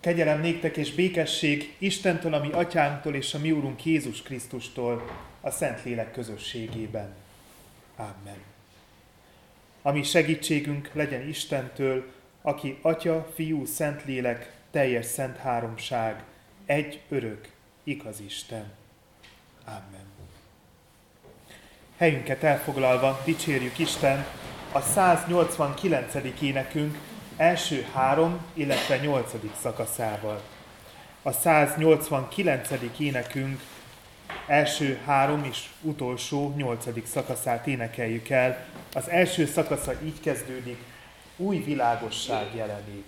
Kegyelem néktek és békesség Istentől, ami atyánktól és a mi úrunk Jézus Krisztustól a Szentlélek közösségében. Amen. Ami segítségünk legyen Istentől, aki Atya, Fiú, Szentlélek, teljes szent háromság, egy örök, igaz Isten. Amen. Helyünket elfoglalva dicsérjük Isten a 189. énekünk első három, illetve nyolcadik szakaszával. A 189. énekünk első három és utolsó nyolcadik szakaszát énekeljük el. Az első szakasza így kezdődik, új világosság jelenik.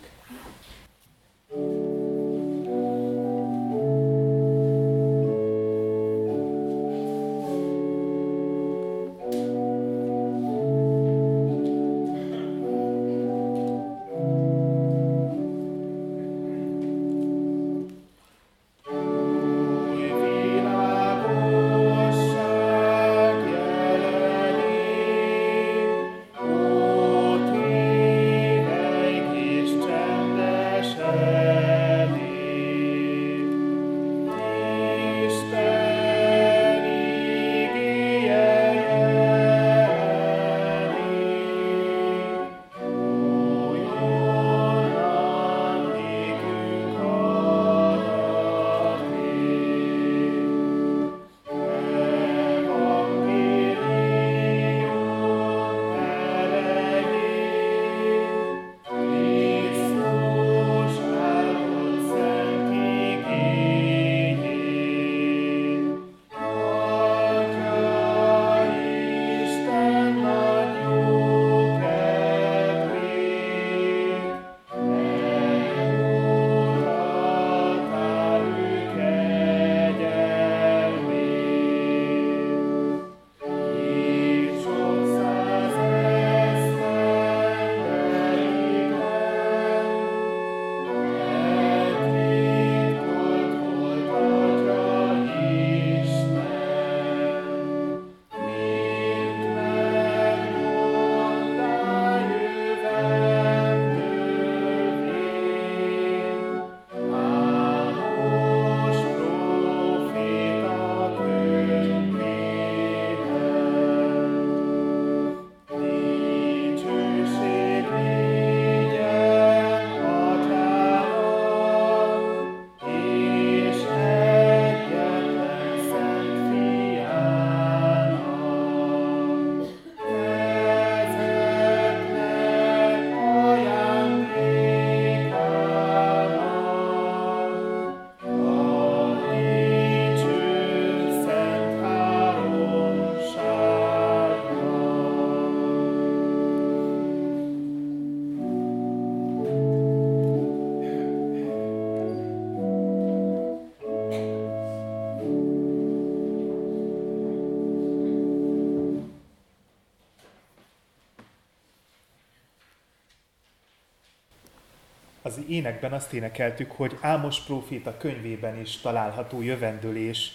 Az énekben azt énekeltük, hogy Ámos próféta könyvében is található jövendőlés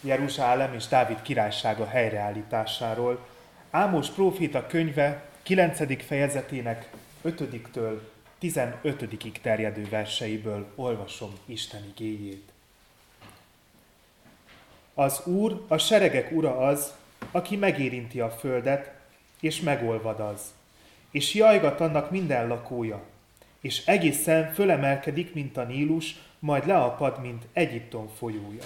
Jeruzsálem és Dávid királysága helyreállításáról. Ámos próféta könyve 9. fejezetének 5-től 15 terjedő verseiből olvasom Isten igéjét. Az Úr, a seregek ura az, aki megérinti a földet, és megolvad az, és jajgat annak minden lakója, és egészen fölemelkedik, mint a Nílus, majd leapad, mint Egyiptom folyója.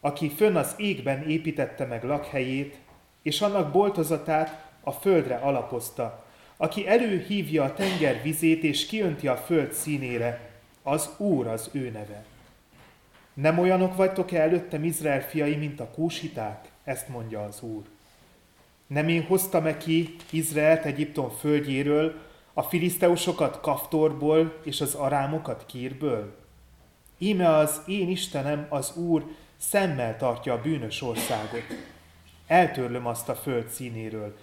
Aki fönn az égben építette meg lakhelyét, és annak boltozatát a földre alapozta, aki előhívja a tenger vizét, és kiönti a föld színére, az Úr az ő neve. Nem olyanok vagytok-e előttem Izrael fiai, mint a kúsiták? Ezt mondja az Úr. Nem én hoztam-e ki Izraelt Egyiptom földjéről, a filiszteusokat Kaftorból és az arámokat Kírből? Íme az én Istenem, az Úr, szemmel tartja a bűnös országot. Eltörlöm azt a föld színéről,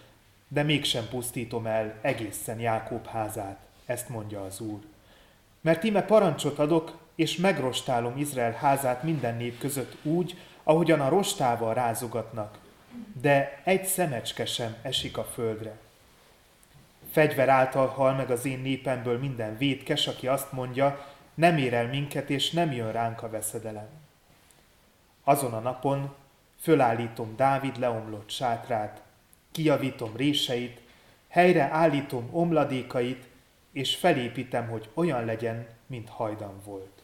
de mégsem pusztítom el egészen Jákob házát, ezt mondja az Úr. Mert íme parancsot adok, és megrostálom Izrael házát minden nép között úgy, ahogyan a rostával rázogatnak, de egy szemecske sem esik a földre Fegyver által hal meg az én népemből minden vétkes, aki azt mondja, nem ér el minket, és nem jön ránk a veszedelem. Azon a napon fölállítom Dávid leomlott sátrát, kijavítom réseit, helyre állítom omladékait, és felépítem, hogy olyan legyen, mint hajdan volt.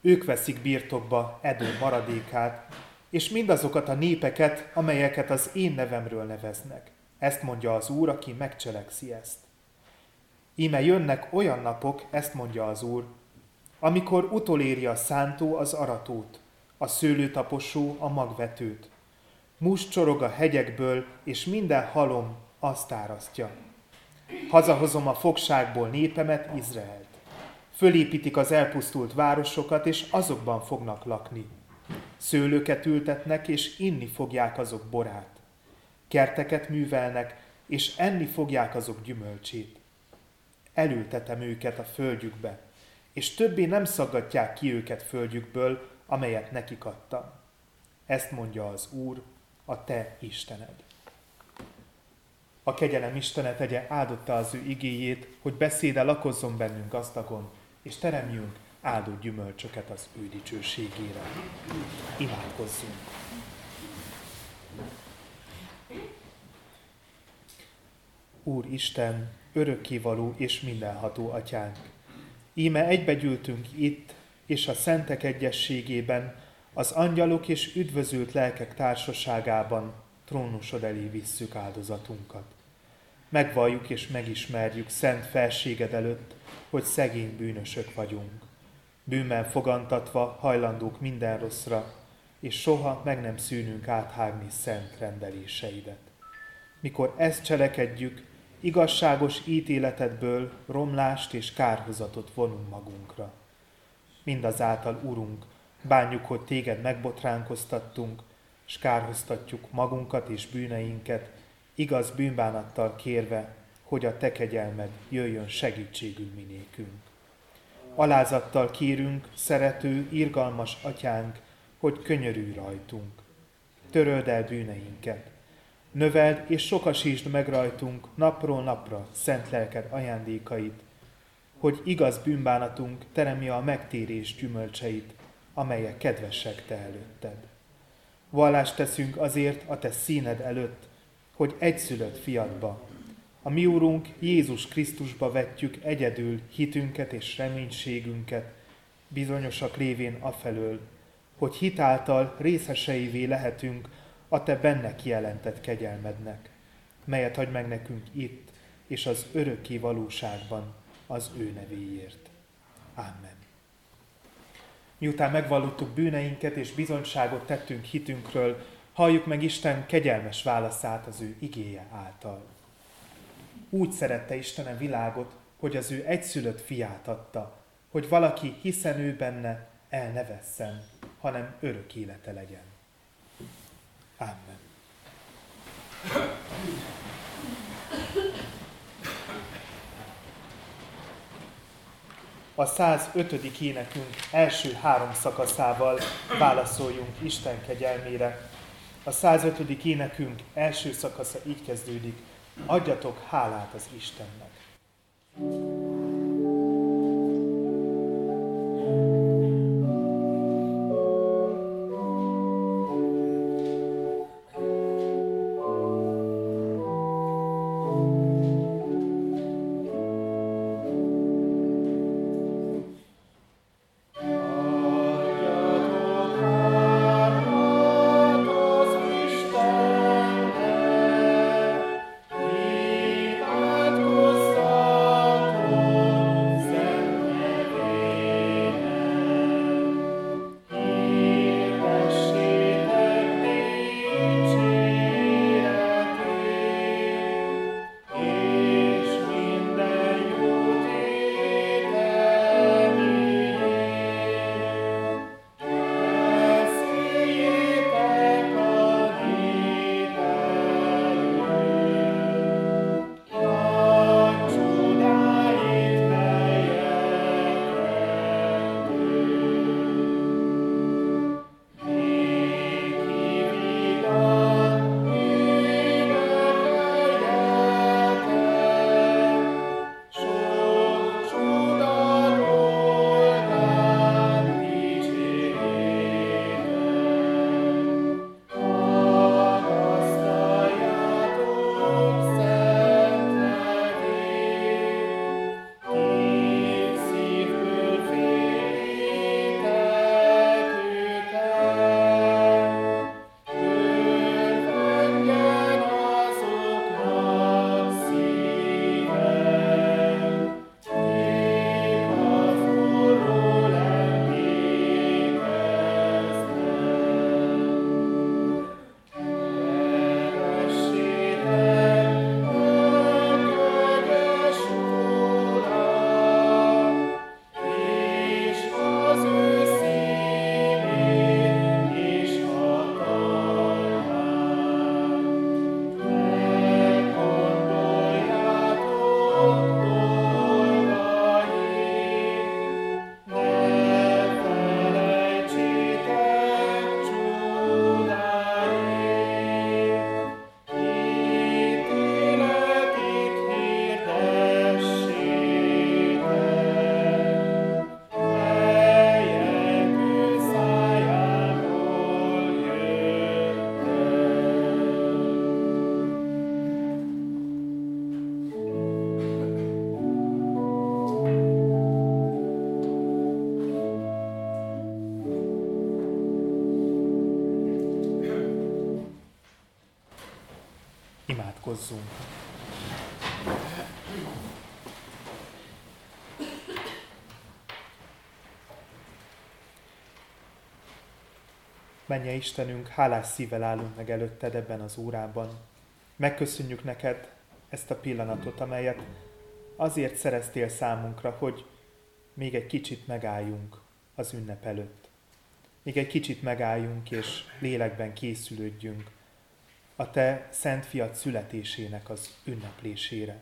Ők veszik birtokba Edő maradékát, és mindazokat a népeket, amelyeket az én nevemről neveznek. Ezt mondja az Úr, aki megcselekszi ezt. Íme jönnek olyan napok, ezt mondja az Úr, amikor utoléri a szántó az aratót, a szőlőtaposó a magvetőt. Mus csorog a hegyekből, és minden halom azt árasztja. Hazahozom a fogságból népemet, Izraelt. Fölépítik az elpusztult városokat, és azokban fognak lakni. Szőlőket ültetnek, és inni fogják azok borát. Kerteket művelnek, és enni fogják azok gyümölcsét. Elültetem őket a földjükbe, és többé nem szaggatják ki őket földjükből, amelyet nekik adtam. Ezt mondja az Úr, a te Istened. A kegyelem Istene tegye áldotta az ő igéjét, hogy beszéde lakozzon bennünk gazdagon, és teremjünk áldott gyümölcsöket az ő dicsőségére. Imádkozzunk! Úr Isten, örökkévaló és mindenható atyánk, íme egybegyűltünk itt, és a szentek egyességében, az angyalok és üdvözült lelkek társaságában trónusod elé visszük áldozatunkat. Megvalljuk és megismerjük szent felséged előtt, hogy szegény bűnösök vagyunk. Bűnben fogantatva hajlandók minden rosszra, és soha meg nem szűnünk áthágni szent rendeléseidet. Mikor ezt cselekedjük, igazságos ítéletedből romlást és kárhozatot vonunk magunkra. Mindazáltal, Urunk, bánjuk, hogy téged megbotránkoztattunk, és kárhoztatjuk magunkat és bűneinket, igaz bűnbánattal kérve, hogy a te kegyelmed jöjjön segítségül minékünk. Alázattal kérünk, szerető, irgalmas atyánk, hogy könyörülj rajtunk. Töröld el bűneinket. Növeld és sokasítsd meg rajtunk napról napra szent lelked ajándékait, hogy igaz bűnbánatunk teremje a megtérés gyümölcseit, amelyek kedvesek te előtted. Vallást teszünk azért a te színed előtt, hogy egyszülött fiadba, a mi Úrunk Jézus Krisztusba vetjük egyedül hitünket és reménységünket, bizonyosak lévén afelől, hogy hitáltal részeseivé lehetünk a Te benne kijelentett kegyelmednek, melyet hagy meg nekünk itt és az örökké valóságban az ő nevéért. Amen. Miután megvallottuk bűneinket és bizonyságot tettünk hitünkről, halljuk meg Isten kegyelmes válaszát az ő igéje által. Úgy szerette Isten a világot, hogy az ő egyszülött fiát adta, hogy valaki, hiszen ő benne, el ne vesszen, hanem örök élete legyen. Amen. A 105. énekünk első három szakaszával válaszoljunk Isten kegyelmére. A 105. énekünk első szakasza így kezdődik adjatok hálát az Istennek. thank you Imádkozzunk! Menje Istenünk, hálás szívvel állunk meg előtted ebben az órában. Megköszönjük neked ezt a pillanatot, amelyet azért szereztél számunkra, hogy még egy kicsit megálljunk az ünnep előtt. Még egy kicsit megálljunk és lélekben készülődjünk a te szent fiat születésének az ünneplésére.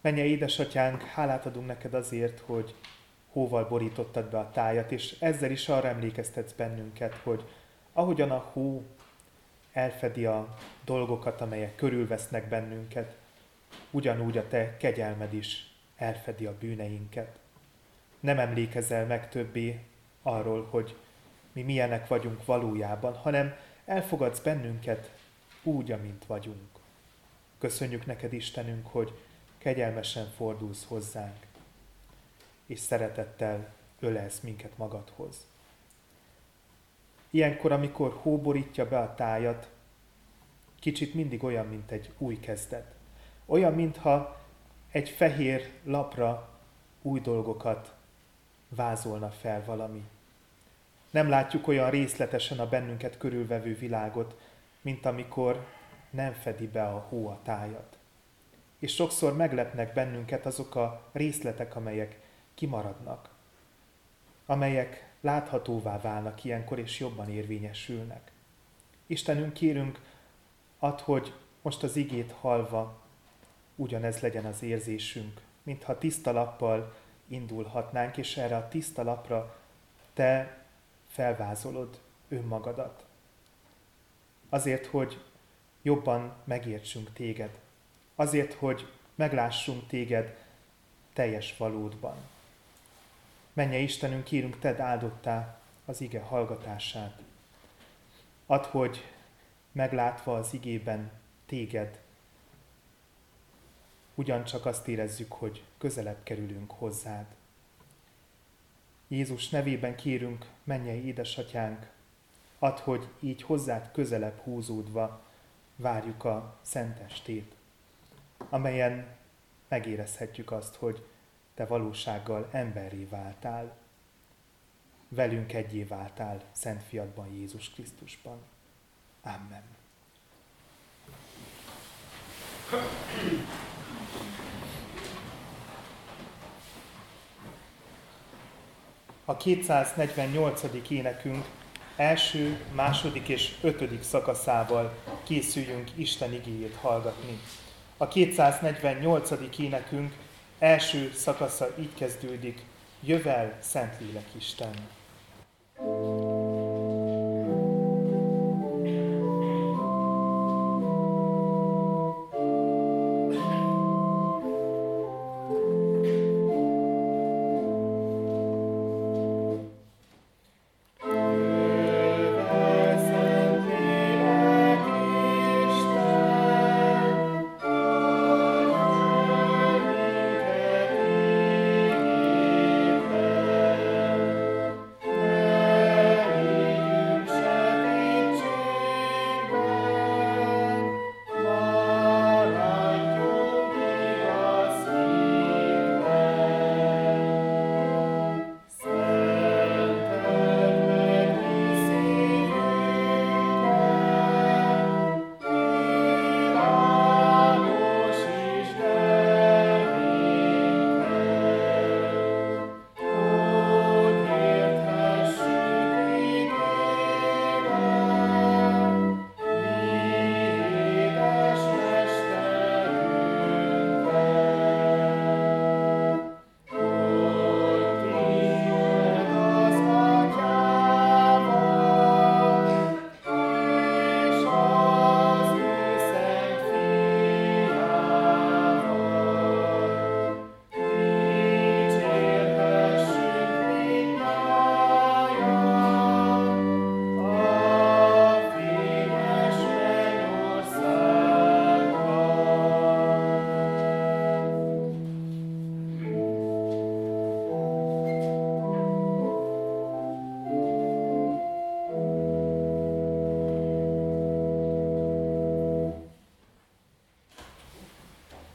Menje édesatyánk, hálát adunk neked azért, hogy hóval borítottad be a tájat, és ezzel is arra emlékeztetsz bennünket, hogy ahogyan a hó elfedi a dolgokat, amelyek körülvesznek bennünket, ugyanúgy a te kegyelmed is elfedi a bűneinket. Nem emlékezel meg többé arról, hogy mi milyenek vagyunk valójában, hanem elfogadsz bennünket úgy, amint vagyunk. Köszönjük neked, Istenünk, hogy kegyelmesen fordulsz hozzánk, és szeretettel ölelsz minket magadhoz. Ilyenkor, amikor hóborítja be a tájat, kicsit mindig olyan, mint egy új kezdet. Olyan, mintha egy fehér lapra új dolgokat vázolna fel valami. Nem látjuk olyan részletesen a bennünket körülvevő világot, mint amikor nem fedi be a hó a tájat. És sokszor meglepnek bennünket azok a részletek, amelyek kimaradnak, amelyek láthatóvá válnak ilyenkor, és jobban érvényesülnek. Istenünk, kérünk, ad, hogy most az igét halva ugyanez legyen az érzésünk, mintha tiszta lappal indulhatnánk, és erre a tiszta lapra te felvázolod önmagadat. Azért, hogy jobban megértsünk téged. Azért, hogy meglássunk téged teljes valódban. Menje Istenünk, kérünk, tedd áldottá az ige hallgatását. Add, hogy meglátva az igében téged, ugyancsak azt érezzük, hogy közelebb kerülünk hozzád. Jézus nevében kérünk, mennyei édesatyánk, add, hogy így hozzád közelebb húzódva várjuk a szentestét, amelyen megérezhetjük azt, hogy te valósággal emberré váltál, velünk egyé váltál Szent Fiatban, Jézus Krisztusban. Amen. A 248. énekünk első, második és ötödik szakaszával készüljünk Isten igéjét hallgatni. A 248. énekünk első szakasza így kezdődik, Jövel Szentlélek Isten.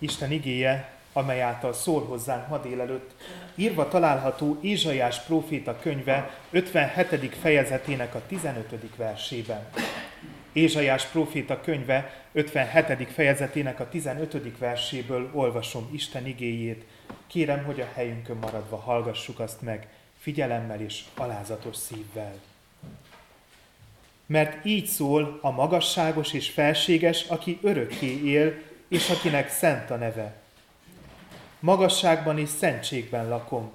Isten igéje, amely által szól hozzánk ma délelőtt, írva található Ézsaiás próféta könyve 57. fejezetének a 15. versében. Ézsaiás próféta könyve 57. fejezetének a 15. verséből olvasom Isten igéjét. Kérem, hogy a helyünkön maradva hallgassuk azt meg, figyelemmel és alázatos szívvel. Mert így szól a magasságos és felséges, aki örökké él, és akinek szent a neve. Magasságban és szentségben lakom,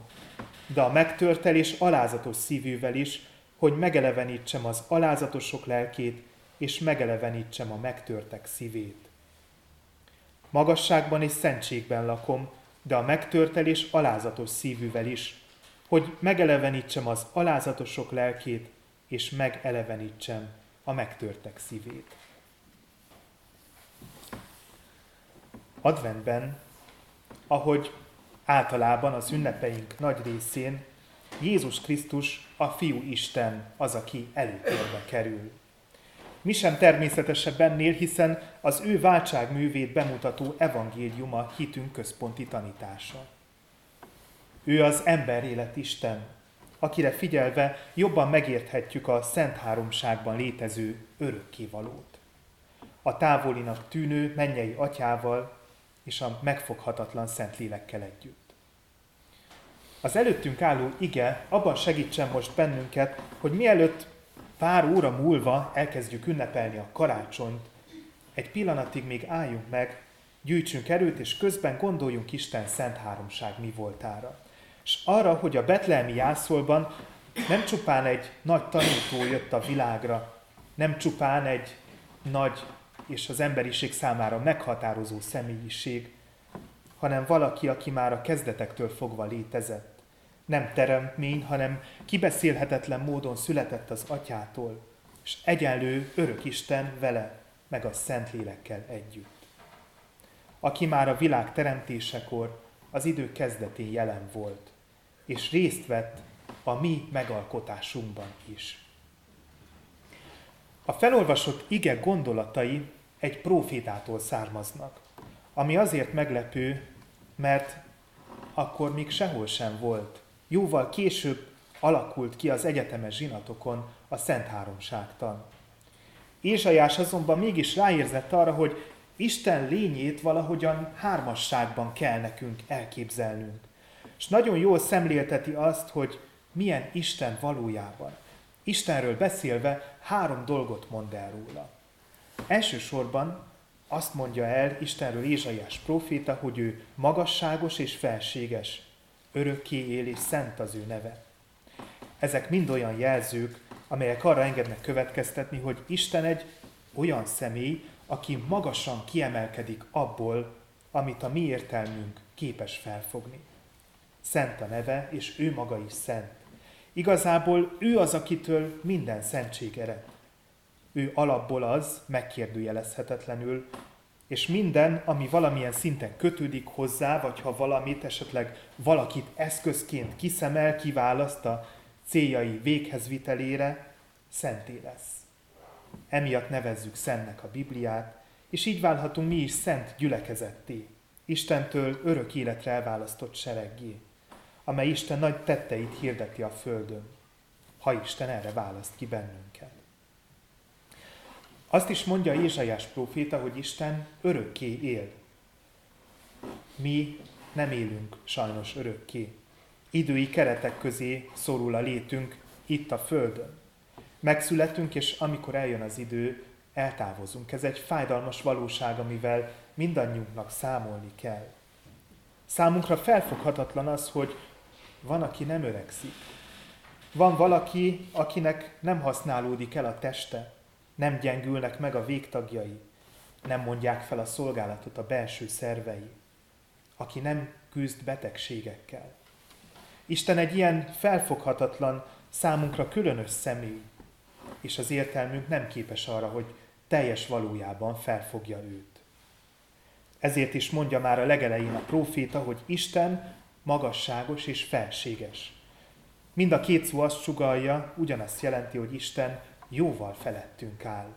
de a megtörtel és alázatos szívűvel is, hogy megelevenítsem az alázatosok lelkét, és megelevenítsem a megtörtek szívét. Magasságban és szentségben lakom, de a megtörtel és alázatos szívűvel is, hogy megelevenítsem az alázatosok lelkét, és megelevenítsem a megtörtek szívét. Adventben, ahogy általában az ünnepeink nagy részén, Jézus Krisztus, a Fiú Isten az, aki előtérbe kerül. Mi sem természetesebb ennél, hiszen az ő váltságművét bemutató evangéliuma hitünk központi tanítása. Ő az élet Isten, akire figyelve jobban megérthetjük a Szent Háromságban létező örökkévalót. A távolinak tűnő mennyei atyával és a megfoghatatlan Szentlélekkel együtt. Az előttünk álló ige abban segítsen most bennünket, hogy mielőtt pár óra múlva elkezdjük ünnepelni a karácsonyt, egy pillanatig még álljunk meg, gyűjtsünk erőt, és közben gondoljunk Isten szent háromság mi voltára. És arra, hogy a betlehemi jászolban nem csupán egy nagy tanító jött a világra, nem csupán egy nagy és az emberiség számára meghatározó személyiség, hanem valaki, aki már a kezdetektől fogva létezett. Nem teremtmény, hanem kibeszélhetetlen módon született az atyától, és egyenlő örök Isten vele, meg a Szentlélekkel együtt. Aki már a világ teremtésekor az idő kezdetén jelen volt, és részt vett a mi megalkotásunkban is. A felolvasott ige gondolatai egy profétától származnak, ami azért meglepő, mert akkor még sehol sem volt. Jóval később alakult ki az egyetemes zsinatokon a Szent Háromságtan. Ézsajás azonban mégis ráérzett arra, hogy Isten lényét valahogyan hármasságban kell nekünk elképzelnünk. És nagyon jól szemlélteti azt, hogy milyen Isten valójában. Istenről beszélve három dolgot mond el róla. Elsősorban azt mondja el Istenről Ézsaiás proféta, hogy ő magasságos és felséges, örökké él és szent az ő neve. Ezek mind olyan jelzők, amelyek arra engednek következtetni, hogy Isten egy olyan személy, aki magasan kiemelkedik abból, amit a mi értelmünk képes felfogni. Szent a neve, és ő maga is szent. Igazából ő az, akitől minden szentség ered. Ő alapból az, megkérdőjelezhetetlenül, és minden, ami valamilyen szinten kötődik hozzá, vagy ha valamit, esetleg valakit eszközként kiszemel, kiválaszt a céljai véghez vitelére, szenté lesz. Emiatt nevezzük szentnek a Bibliát, és így válhatunk mi is szent gyülekezetté, Istentől örök életre elválasztott sereggé, amely Isten nagy tetteit hirdeti a földön, ha Isten erre választ ki bennünket. Azt is mondja Ézsaiás próféta, hogy Isten örökké él. Mi nem élünk sajnos örökké. Idői keretek közé szorul a létünk itt a Földön. Megszületünk, és amikor eljön az idő, eltávozunk. Ez egy fájdalmas valóság, amivel mindannyiunknak számolni kell. Számunkra felfoghatatlan az, hogy van, aki nem öregszik. Van valaki, akinek nem használódik el a teste, nem gyengülnek meg a végtagjai, nem mondják fel a szolgálatot a belső szervei, aki nem küzd betegségekkel. Isten egy ilyen felfoghatatlan, számunkra különös személy, és az értelmünk nem képes arra, hogy teljes valójában felfogja őt. Ezért is mondja már a legelején a próféta, hogy Isten magasságos és felséges. Mind a két szó azt sugalja, ugyanazt jelenti, hogy Isten jóval felettünk áll.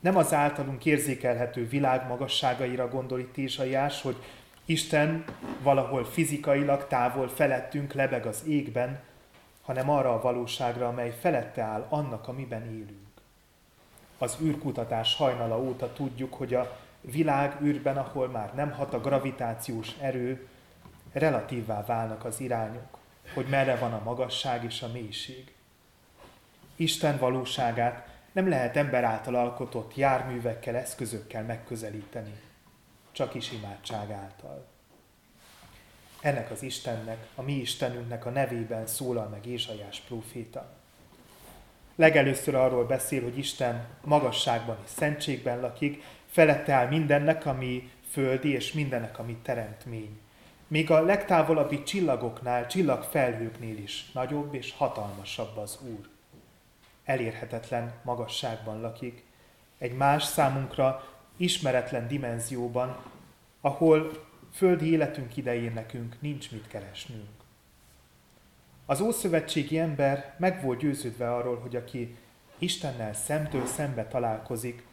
Nem az általunk érzékelhető világ magasságaira gondol itt Ézsaiás, hogy Isten valahol fizikailag távol felettünk lebeg az égben, hanem arra a valóságra, amely felette áll annak, amiben élünk. Az űrkutatás hajnala óta tudjuk, hogy a világ űrben, ahol már nem hat a gravitációs erő, relatívvá válnak az irányok, hogy merre van a magasság és a mélység. Isten valóságát nem lehet ember által alkotott járművekkel, eszközökkel megközelíteni, csak is imádság által. Ennek az Istennek, a mi Istenünknek a nevében szólal meg Ézsajás próféta. Legelőször arról beszél, hogy Isten magasságban és szentségben lakik, felette áll mindennek, ami földi, és mindennek, ami teremtmény. Még a legtávolabbi csillagoknál, csillagfelhőknél is nagyobb és hatalmasabb az Úr. Elérhetetlen magasságban lakik, egy más számunkra ismeretlen dimenzióban, ahol földi életünk idején nekünk nincs mit keresnünk. Az ószövetségi ember meg volt győződve arról, hogy aki Istennel szemtől szembe találkozik,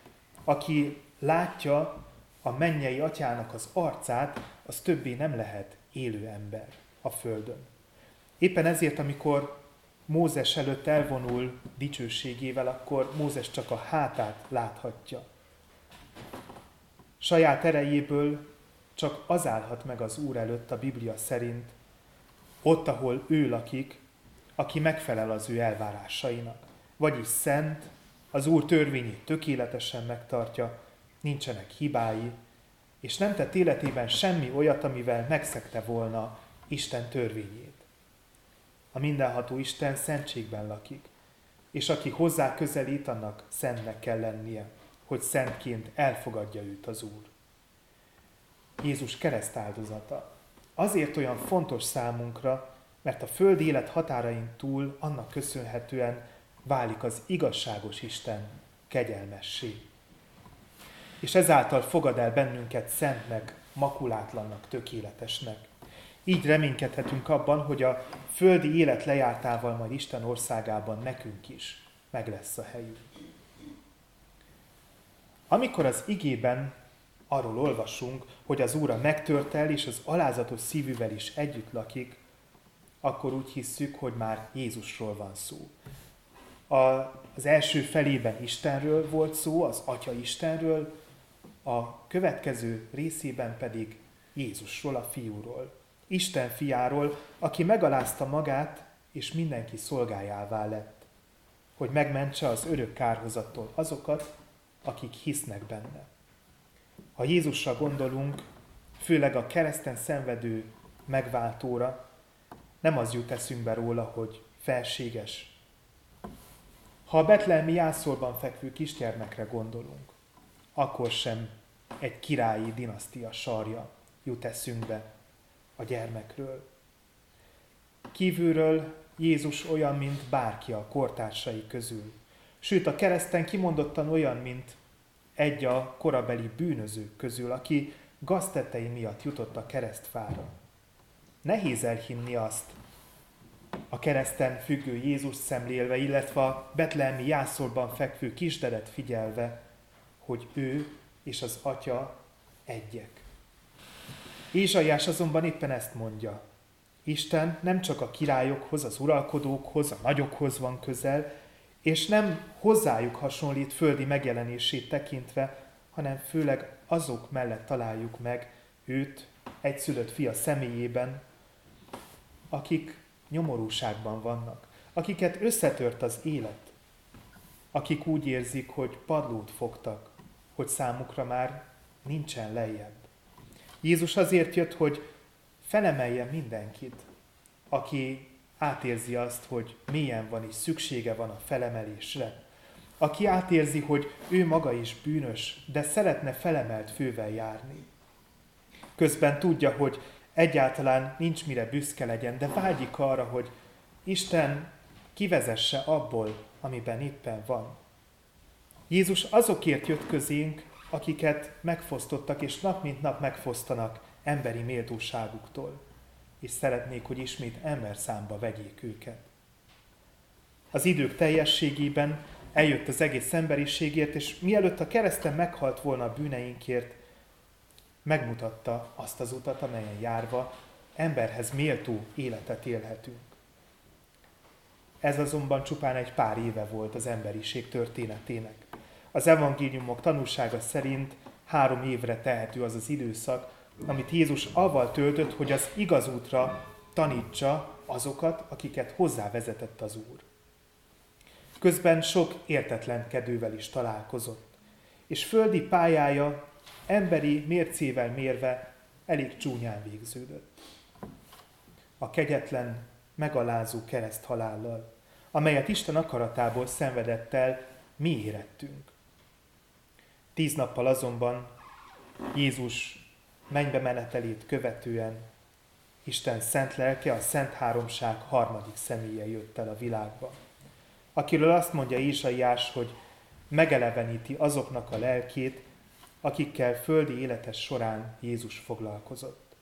aki látja a mennyei atyának az arcát, az többé nem lehet élő ember a földön. Éppen ezért, amikor Mózes előtt elvonul dicsőségével, akkor Mózes csak a hátát láthatja. Saját erejéből csak az állhat meg az Úr előtt a Biblia szerint, ott, ahol ő lakik, aki megfelel az ő elvárásainak. Vagyis szent, az Úr törvényét tökéletesen megtartja, nincsenek hibái, és nem tett életében semmi olyat, amivel megszegte volna Isten törvényét. A mindenható Isten szentségben lakik, és aki hozzá közelít, annak szentnek kell lennie, hogy szentként elfogadja őt az Úr. Jézus keresztáldozata azért olyan fontos számunkra, mert a földi élet határain túl annak köszönhetően válik az igazságos Isten kegyelmessé és ezáltal fogad el bennünket szentnek, makulátlannak, tökéletesnek. Így reménykedhetünk abban, hogy a földi élet lejártával majd Isten országában nekünk is meg lesz a helyünk. Amikor az igében arról olvasunk, hogy az Úr a megtörtel és az alázatos szívűvel is együtt lakik, akkor úgy hisszük, hogy már Jézusról van szó. A, az első felében Istenről volt szó, az Atya Istenről, a következő részében pedig Jézusról, a fiúról. Isten fiáról, aki megalázta magát, és mindenki szolgájává lett, hogy megmentse az örök kárhozattól azokat, akik hisznek benne. Ha Jézusra gondolunk, főleg a kereszten szenvedő megváltóra, nem az jut eszünkbe róla, hogy felséges. Ha a betlelmi jászolban fekvő kisgyermekre gondolunk, akkor sem egy királyi dinasztia sarja jut eszünkbe a gyermekről. Kívülről Jézus olyan, mint bárki a kortársai közül. Sőt, a kereszten kimondottan olyan, mint egy a korabeli bűnözők közül, aki gaztetei miatt jutott a keresztfára. Nehéz elhinni azt, a kereszten függő Jézus szemlélve, illetve a betlehemi jászolban fekvő kisderet figyelve, hogy ő és az Atya egyek. Ézsaiás azonban éppen ezt mondja. Isten nem csak a királyokhoz, az uralkodókhoz, a nagyokhoz van közel, és nem hozzájuk hasonlít földi megjelenését tekintve, hanem főleg azok mellett találjuk meg őt egyszülött fia személyében, akik nyomorúságban vannak, akiket összetört az élet, akik úgy érzik, hogy padlót fogtak, hogy számukra már nincsen lejjebb. Jézus azért jött, hogy felemelje mindenkit, aki átérzi azt, hogy milyen van és szüksége van a felemelésre. Aki átérzi, hogy ő maga is bűnös, de szeretne felemelt fővel járni. Közben tudja, hogy egyáltalán nincs mire büszke legyen, de vágyik arra, hogy Isten kivezesse abból, amiben éppen van. Jézus azokért jött közénk, akiket megfosztottak, és nap mint nap megfosztanak emberi méltóságuktól, és szeretnék, hogy ismét ember számba vegyék őket. Az idők teljességében eljött az egész emberiségért, és mielőtt a kereszten meghalt volna a bűneinkért, megmutatta azt az utat, amelyen járva emberhez méltó életet élhetünk. Ez azonban csupán egy pár éve volt az emberiség történetének. Az evangéliumok tanúsága szerint három évre tehető az az időszak, amit Jézus avval töltött, hogy az igaz útra tanítsa azokat, akiket hozzávezetett az Úr. Közben sok értetlenkedővel is találkozott, és földi pályája emberi mércével mérve elég csúnyán végződött. A kegyetlen, megalázó kereszt halállal, amelyet Isten akaratából szenvedett el, mi érettünk. Tíz nappal azonban Jézus mennybe menetelét követően Isten szent lelke, a Szent Háromság harmadik személye jött el a világba. Akiről azt mondja Ézsaiás, hogy megeleveníti azoknak a lelkét, akikkel földi életes során Jézus foglalkozott.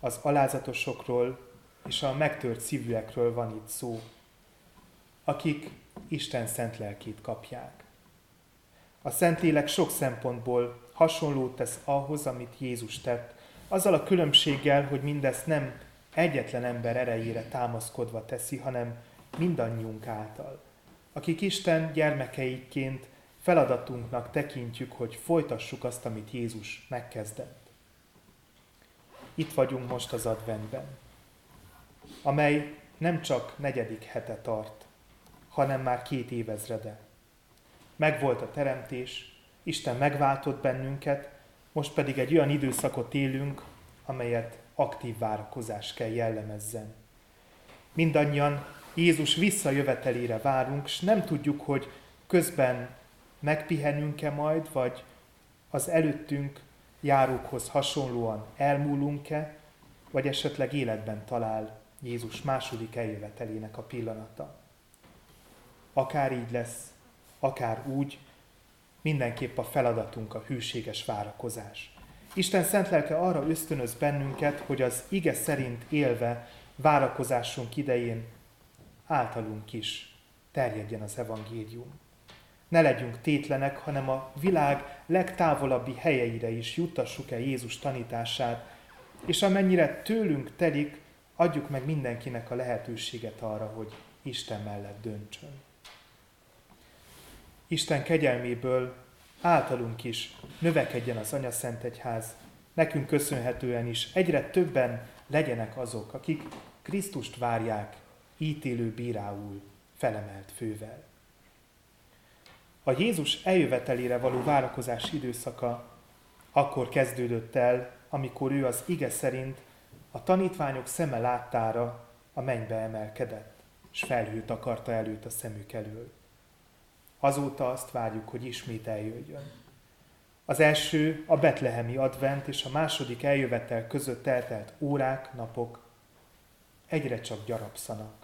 Az alázatosokról és a megtört szívűekről van itt szó, akik Isten szent lelkét kapják. A Szentlélek sok szempontból hasonlót tesz ahhoz, amit Jézus tett, azzal a különbséggel, hogy mindezt nem egyetlen ember erejére támaszkodva teszi, hanem mindannyiunk által, akik Isten gyermekeiként feladatunknak tekintjük, hogy folytassuk azt, amit Jézus megkezdett. Itt vagyunk most az adventben, amely nem csak negyedik hete tart, hanem már két évezrede. Megvolt a teremtés, Isten megváltott bennünket, most pedig egy olyan időszakot élünk, amelyet aktív várakozás kell jellemezzen. Mindannyian Jézus visszajövetelére várunk, és nem tudjuk, hogy közben megpihenünk-e majd, vagy az előttünk járókhoz hasonlóan elmúlunk-e, vagy esetleg életben talál Jézus második eljövetelének a pillanata. Akár így lesz, akár úgy, mindenképp a feladatunk a hűséges várakozás. Isten szent lelke arra ösztönöz bennünket, hogy az ige szerint élve várakozásunk idején általunk is terjedjen az evangélium. Ne legyünk tétlenek, hanem a világ legtávolabbi helyeire is juttassuk el Jézus tanítását, és amennyire tőlünk telik, adjuk meg mindenkinek a lehetőséget arra, hogy Isten mellett döntsön. Isten kegyelméből általunk is növekedjen az Anya Szent Egyház, nekünk köszönhetően is egyre többen legyenek azok, akik Krisztust várják ítélő bírául felemelt fővel. A Jézus eljövetelére való várakozás időszaka akkor kezdődött el, amikor ő az ige szerint a tanítványok szeme láttára a mennybe emelkedett, és felhőt akarta előtt a szemük elől. Azóta azt várjuk, hogy ismét eljöjjön. Az első a betlehemi advent és a második eljövetel között eltelt órák, napok egyre csak gyarapszanak.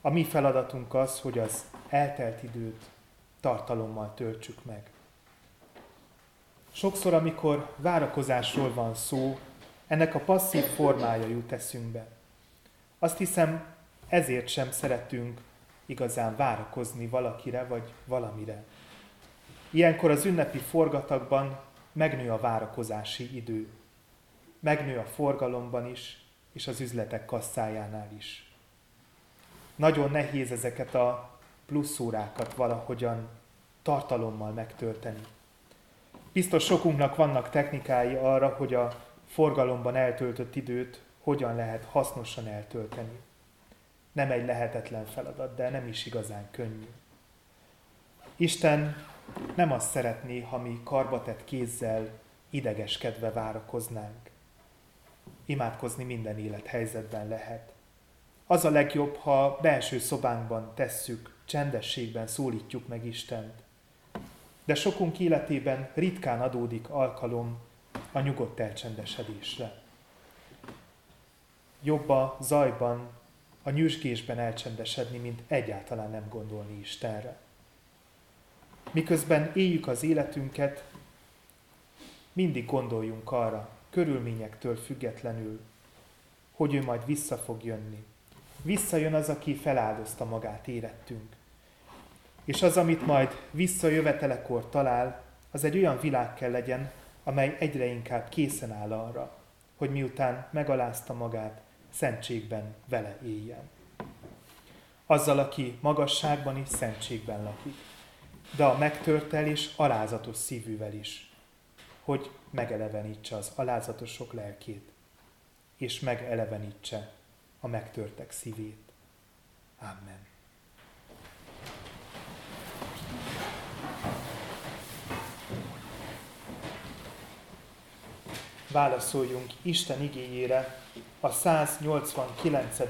A mi feladatunk az, hogy az eltelt időt tartalommal töltsük meg. Sokszor, amikor várakozásról van szó, ennek a passzív formája jut eszünkbe. Azt hiszem, ezért sem szeretünk igazán várakozni valakire vagy valamire. Ilyenkor az ünnepi forgatagban megnő a várakozási idő. Megnő a forgalomban is, és az üzletek kasszájánál is. Nagyon nehéz ezeket a plusz órákat valahogyan tartalommal megtölteni. Biztos sokunknak vannak technikái arra, hogy a forgalomban eltöltött időt hogyan lehet hasznosan eltölteni. Nem egy lehetetlen feladat, de nem is igazán könnyű. Isten nem azt szeretné, ha mi karbatett kézzel idegeskedve várakoznánk. Imádkozni minden élethelyzetben lehet. Az a legjobb, ha belső szobánkban tesszük, csendességben szólítjuk meg Istent. De sokunk életében ritkán adódik alkalom a nyugodt elcsendesedésre. Jobb a zajban, a nyüzsgésben elcsendesedni, mint egyáltalán nem gondolni Istenre. Miközben éljük az életünket, mindig gondoljunk arra, körülményektől függetlenül, hogy ő majd vissza fog jönni, Visszajön az, aki feláldozta magát érettünk. És az, amit majd visszajövetelekor talál, az egy olyan világ kell legyen, amely egyre inkább készen áll arra, hogy miután megalázta magát, szentségben vele éljen. Azzal, aki magasságban is szentségben lakik, de a megtörtel és alázatos szívűvel is, hogy megelevenítse az alázatosok lelkét, és megelevenítse a megtörtek szívét. Amen. Válaszoljunk Isten igényére a 189.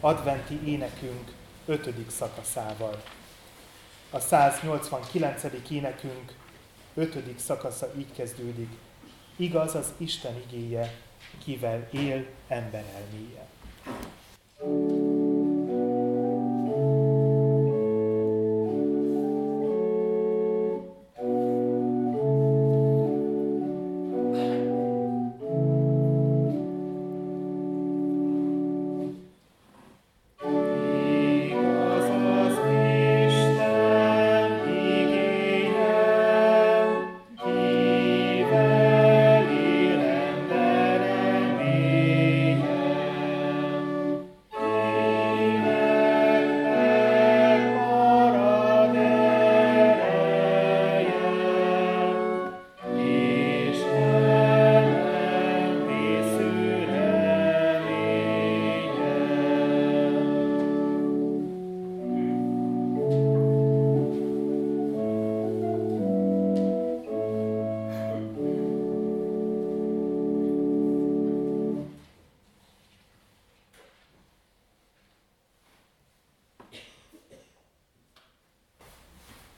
adventi énekünk 5. szakaszával. A 189. énekünk 5. szakasza így kezdődik. Igaz az Isten igéje, kivel él ember elméje.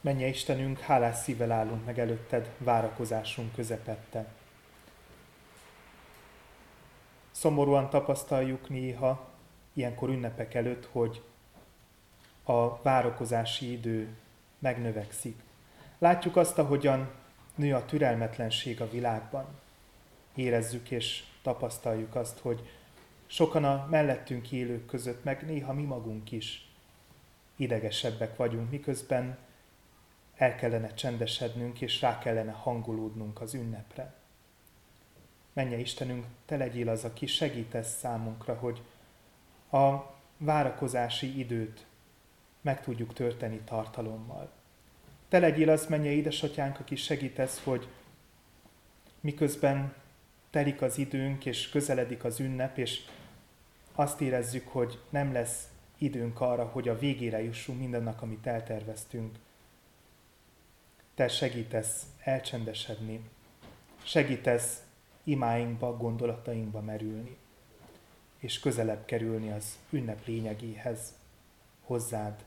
Menje Istenünk, hálás szívvel állunk meg előtted várakozásunk közepette. Szomorúan tapasztaljuk néha, ilyenkor ünnepek előtt, hogy a várakozási idő megnövekszik. Látjuk azt, ahogyan nő a türelmetlenség a világban. Érezzük és tapasztaljuk azt, hogy sokan a mellettünk élők között, meg néha mi magunk is idegesebbek vagyunk, miközben el kellene csendesednünk, és rá kellene hangolódnunk az ünnepre. Menje Istenünk, te legyél az, aki segítesz számunkra, hogy a várakozási időt meg tudjuk törteni tartalommal. Te legyél az, menje édesatyánk, aki segítesz, hogy miközben telik az időnk, és közeledik az ünnep, és azt érezzük, hogy nem lesz időnk arra, hogy a végére jussunk mindennek, amit elterveztünk, te segítesz elcsendesedni, segítesz imáinkba, gondolatainkba merülni, és közelebb kerülni az ünnep lényegéhez, hozzád,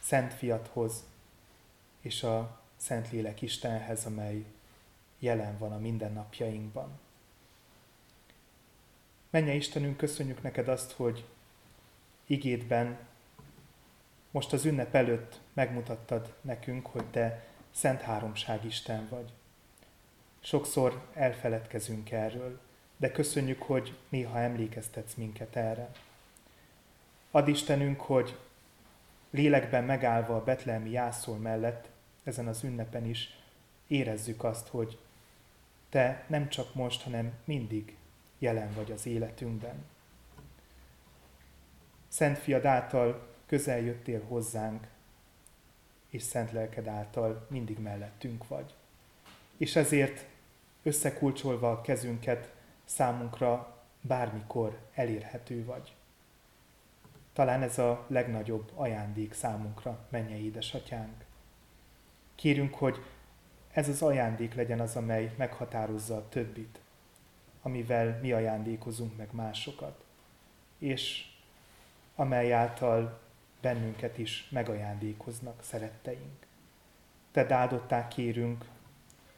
Szent Fiathoz, és a Szentlélek Istenhez, amely jelen van a mindennapjainkban. Menje Istenünk, köszönjük neked azt, hogy igédben most az ünnep előtt megmutattad nekünk, hogy te Szent Háromság Isten vagy. Sokszor elfeledkezünk erről, de köszönjük, hogy néha emlékeztetsz minket erre. Ad Istenünk, hogy lélekben megállva a betlehemi jászol mellett, ezen az ünnepen is érezzük azt, hogy te nem csak most, hanem mindig jelen vagy az életünkben. Szent Fiad által közel jöttél hozzánk, és szent lelked által mindig mellettünk vagy. És ezért összekulcsolva a kezünket számunkra bármikor elérhető vagy. Talán ez a legnagyobb ajándék számunkra, mennyei édesatyánk. Kérünk, hogy ez az ajándék legyen az, amely meghatározza a többit, amivel mi ajándékozunk meg másokat, és amely által bennünket is megajándékoznak szeretteink. Te áldották kérünk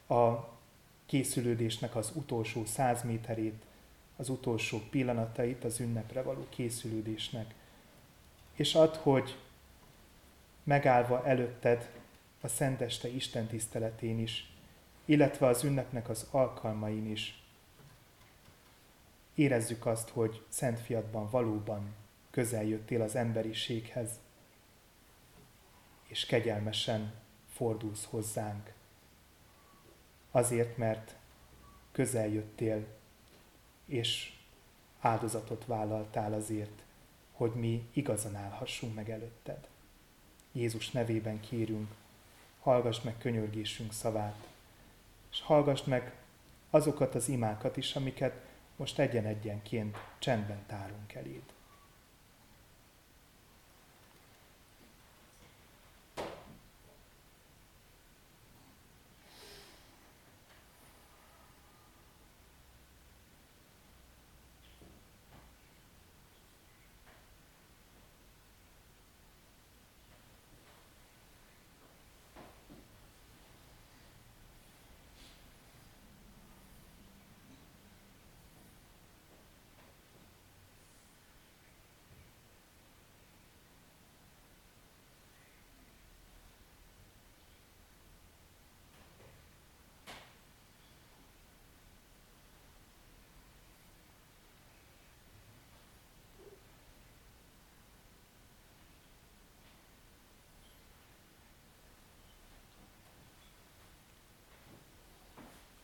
a készülődésnek az utolsó száz méterét, az utolsó pillanatait az ünnepre való készülődésnek, és add, hogy megállva előtted a Szenteste Isten tiszteletén is, illetve az ünnepnek az alkalmain is, érezzük azt, hogy Szent Fiatban valóban közel jöttél az emberiséghez, és kegyelmesen fordulsz hozzánk. Azért, mert közel jöttél, és áldozatot vállaltál azért, hogy mi igazan állhassunk meg előtted. Jézus nevében kérünk, hallgass meg könyörgésünk szavát, és hallgass meg azokat az imákat is, amiket most egyen-egyenként csendben tárunk eléd.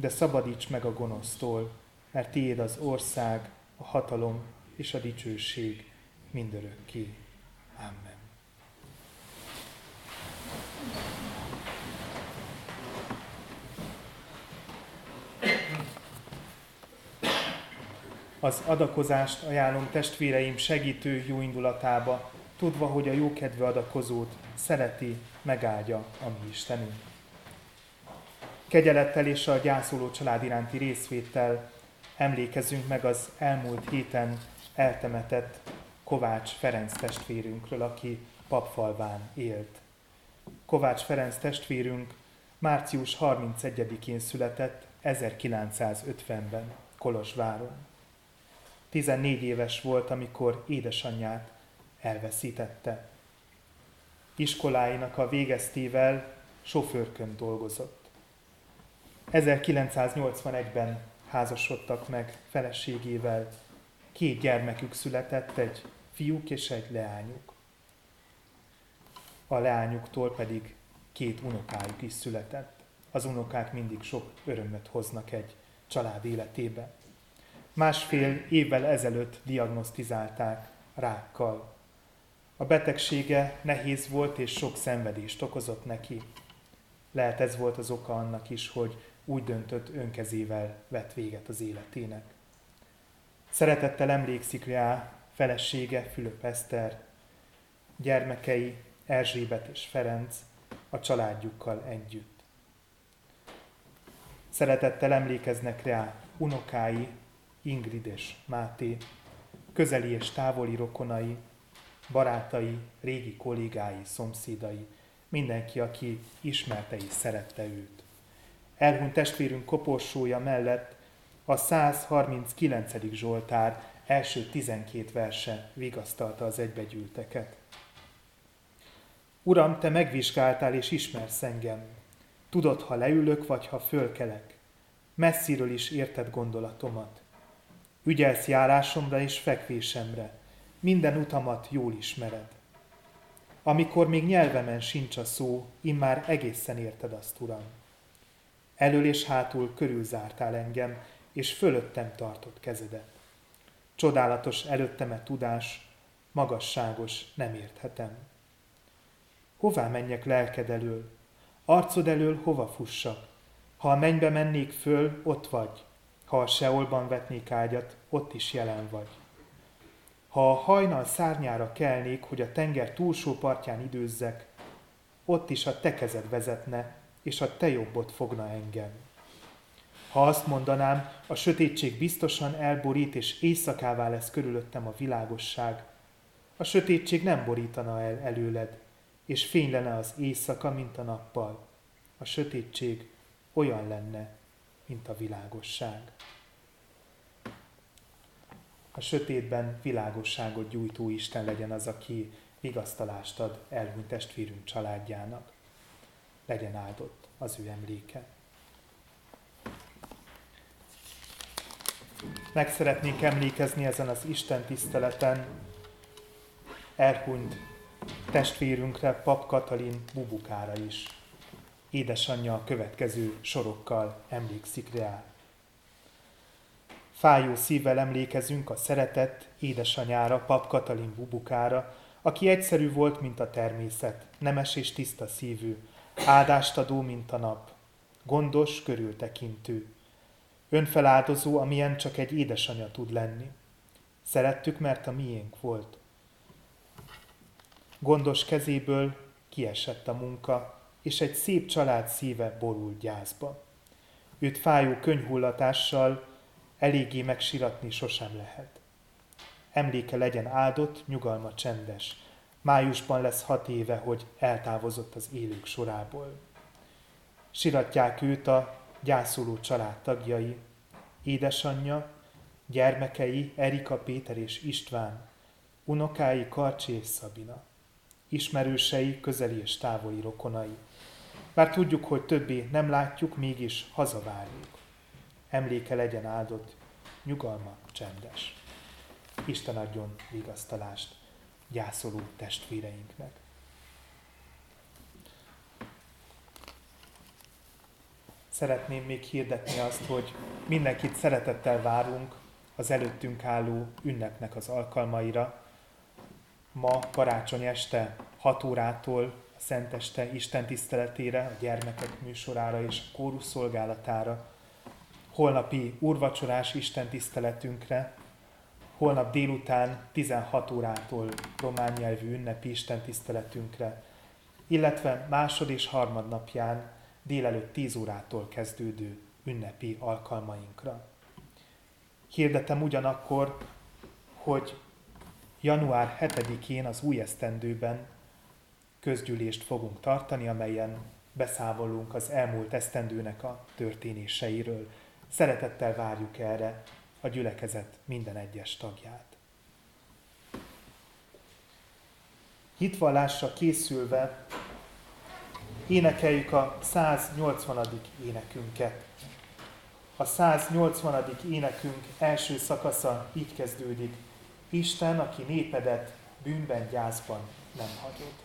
de szabadíts meg a gonosztól, mert tiéd az ország, a hatalom és a dicsőség mindörökké. Amen. Az adakozást ajánlom testvéreim segítő jó indulatába, tudva, hogy a jókedvű adakozót szereti, megáldja a mi Istenünk kegyelettel és a gyászoló család iránti részvéttel emlékezünk meg az elmúlt héten eltemetett Kovács Ferenc testvérünkről, aki papfalván élt. Kovács Ferenc testvérünk március 31-én született 1950-ben Kolozsváron. 14 éves volt, amikor édesanyját elveszítette. Iskoláinak a végeztével sofőrkön dolgozott. 1981-ben házasodtak meg feleségével, két gyermekük született, egy fiúk és egy leányuk. A leányuktól pedig két unokájuk is született. Az unokák mindig sok örömöt hoznak egy család életébe. Másfél évvel ezelőtt diagnosztizálták rákkal. A betegsége nehéz volt és sok szenvedést okozott neki. Lehet ez volt az oka annak is, hogy úgy döntött, önkezével vett véget az életének. Szeretettel emlékszik rá felesége Fülöp Eszter, gyermekei Erzsébet és Ferenc a családjukkal együtt. Szeretettel emlékeznek rá unokái Ingrid és Máté, közeli és távoli rokonai, barátai, régi kollégái, szomszédai, mindenki, aki ismerte és szerette őt elhunyt testvérünk koporsója mellett a 139. Zsoltár első 12 verse vigasztalta az egybegyűlteket. Uram, te megvizsgáltál és ismersz engem. Tudod, ha leülök, vagy ha fölkelek. Messziről is érted gondolatomat. Ügyelsz járásomra és fekvésemre. Minden utamat jól ismered. Amikor még nyelvemen sincs a szó, immár egészen érted azt, Uram. Elől és hátul körülzártál engem, és fölöttem tartott kezedet. Csodálatos előtteme tudás, magasságos, nem érthetem. Hová menjek lelked elől? Arcod elől hova fussak? Ha a mennybe mennék föl, ott vagy. Ha a seolban vetnék ágyat, ott is jelen vagy. Ha a hajnal szárnyára kelnék, hogy a tenger túlsó partján időzzek, ott is a te kezed vezetne, és a te jobbot fogna engem. Ha azt mondanám, a sötétség biztosan elborít, és éjszakává lesz körülöttem a világosság, a sötétség nem borítana el előled, és fény lenne az éjszaka, mint a nappal. A sötétség olyan lenne, mint a világosság. A sötétben világosságot gyújtó Isten legyen az, aki vigasztalást ad elhunyt testvérünk családjának. Legyen áldott az ő emléke. Meg szeretnénk emlékezni ezen az Isten tiszteleten elhunyt testvérünkre, Pap Katalin bubukára is. Édesanyja a következő sorokkal emlékszik rá. Fájó szívvel emlékezünk a szeretett édesanyára, Pap Katalin bubukára, aki egyszerű volt, mint a természet, nemes és tiszta szívű, áldást adó, mint a nap, gondos, körültekintő, önfeláldozó, amilyen csak egy édesanya tud lenni. Szerettük, mert a miénk volt. Gondos kezéből kiesett a munka, és egy szép család szíve borult gyászba. Őt fájó könyhullatással eléggé megsiratni sosem lehet. Emléke legyen áldott, nyugalma csendes. Májusban lesz hat éve, hogy eltávozott az élők sorából. Siratják őt a gyászoló családtagjai, édesanyja, gyermekei Erika, Péter és István, unokái Karcsi és Szabina, ismerősei, közeli és távoli rokonai. Bár tudjuk, hogy többé nem látjuk, mégis hazavárjuk. Emléke legyen áldott, nyugalma csendes. Isten adjon vigasztalást gyászoló testvéreinknek. Szeretném még hirdetni azt, hogy mindenkit szeretettel várunk az előttünk álló ünnepnek az alkalmaira. Ma karácsony este 6 órától a Szenteste Isten tiszteletére, a gyermekek műsorára és a kórus szolgálatára, holnapi úrvacsorás Isten tiszteletünkre, holnap délután 16 órától román nyelvű ünnepi Isten tiszteletünkre, illetve másod és harmad napján délelőtt 10 órától kezdődő ünnepi alkalmainkra. Hirdetem ugyanakkor, hogy január 7-én az új esztendőben közgyűlést fogunk tartani, amelyen beszámolunk az elmúlt esztendőnek a történéseiről. Szeretettel várjuk erre a gyülekezet minden egyes tagját. Hitvallásra készülve énekeljük a 180. énekünket. A 180. énekünk első szakasza így kezdődik. Isten, aki népedet bűnben, gyászban nem hagyott.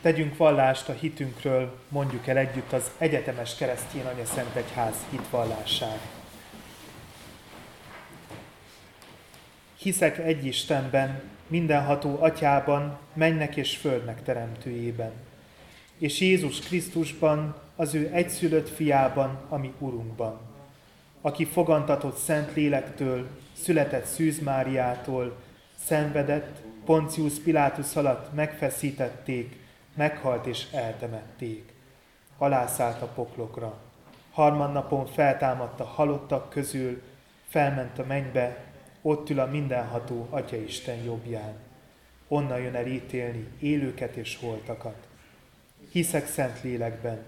Tegyünk vallást a hitünkről, mondjuk el együtt az egyetemes keresztény anya Szent Egyház hitvallását. Hiszek egy Istenben, mindenható atyában, mennek és földnek teremtőjében, és Jézus Krisztusban, az ő egyszülött fiában, ami Urunkban, aki fogantatott Szent Lélektől, született Szűz Máriától, szenvedett, Poncius Pilátus alatt megfeszítették, meghalt és eltemették. Alászállt a poklokra. Harmadnapon feltámadt a halottak közül, felment a mennybe, ott ül a mindenható Atyaisten jobbján. Onnan jön el ítélni élőket és holtakat. Hiszek szent lélekben,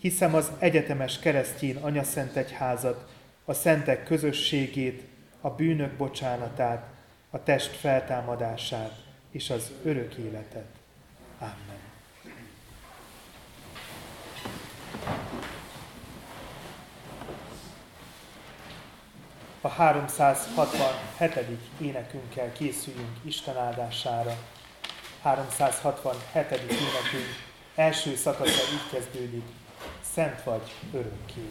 hiszem az egyetemes keresztjén anyaszent egyházat, a szentek közösségét, a bűnök bocsánatát, a test feltámadását és az örök életet. Amen. A 367. énekünkkel készüljünk Isten áldására. 367. énekünk első szakasza így kezdődik, Szent vagy örökké.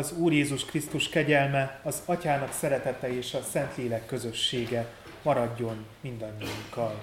Az Úr Jézus Krisztus kegyelme, az Atyának szeretete és a Szentlélek közössége maradjon mindannyiunkkal.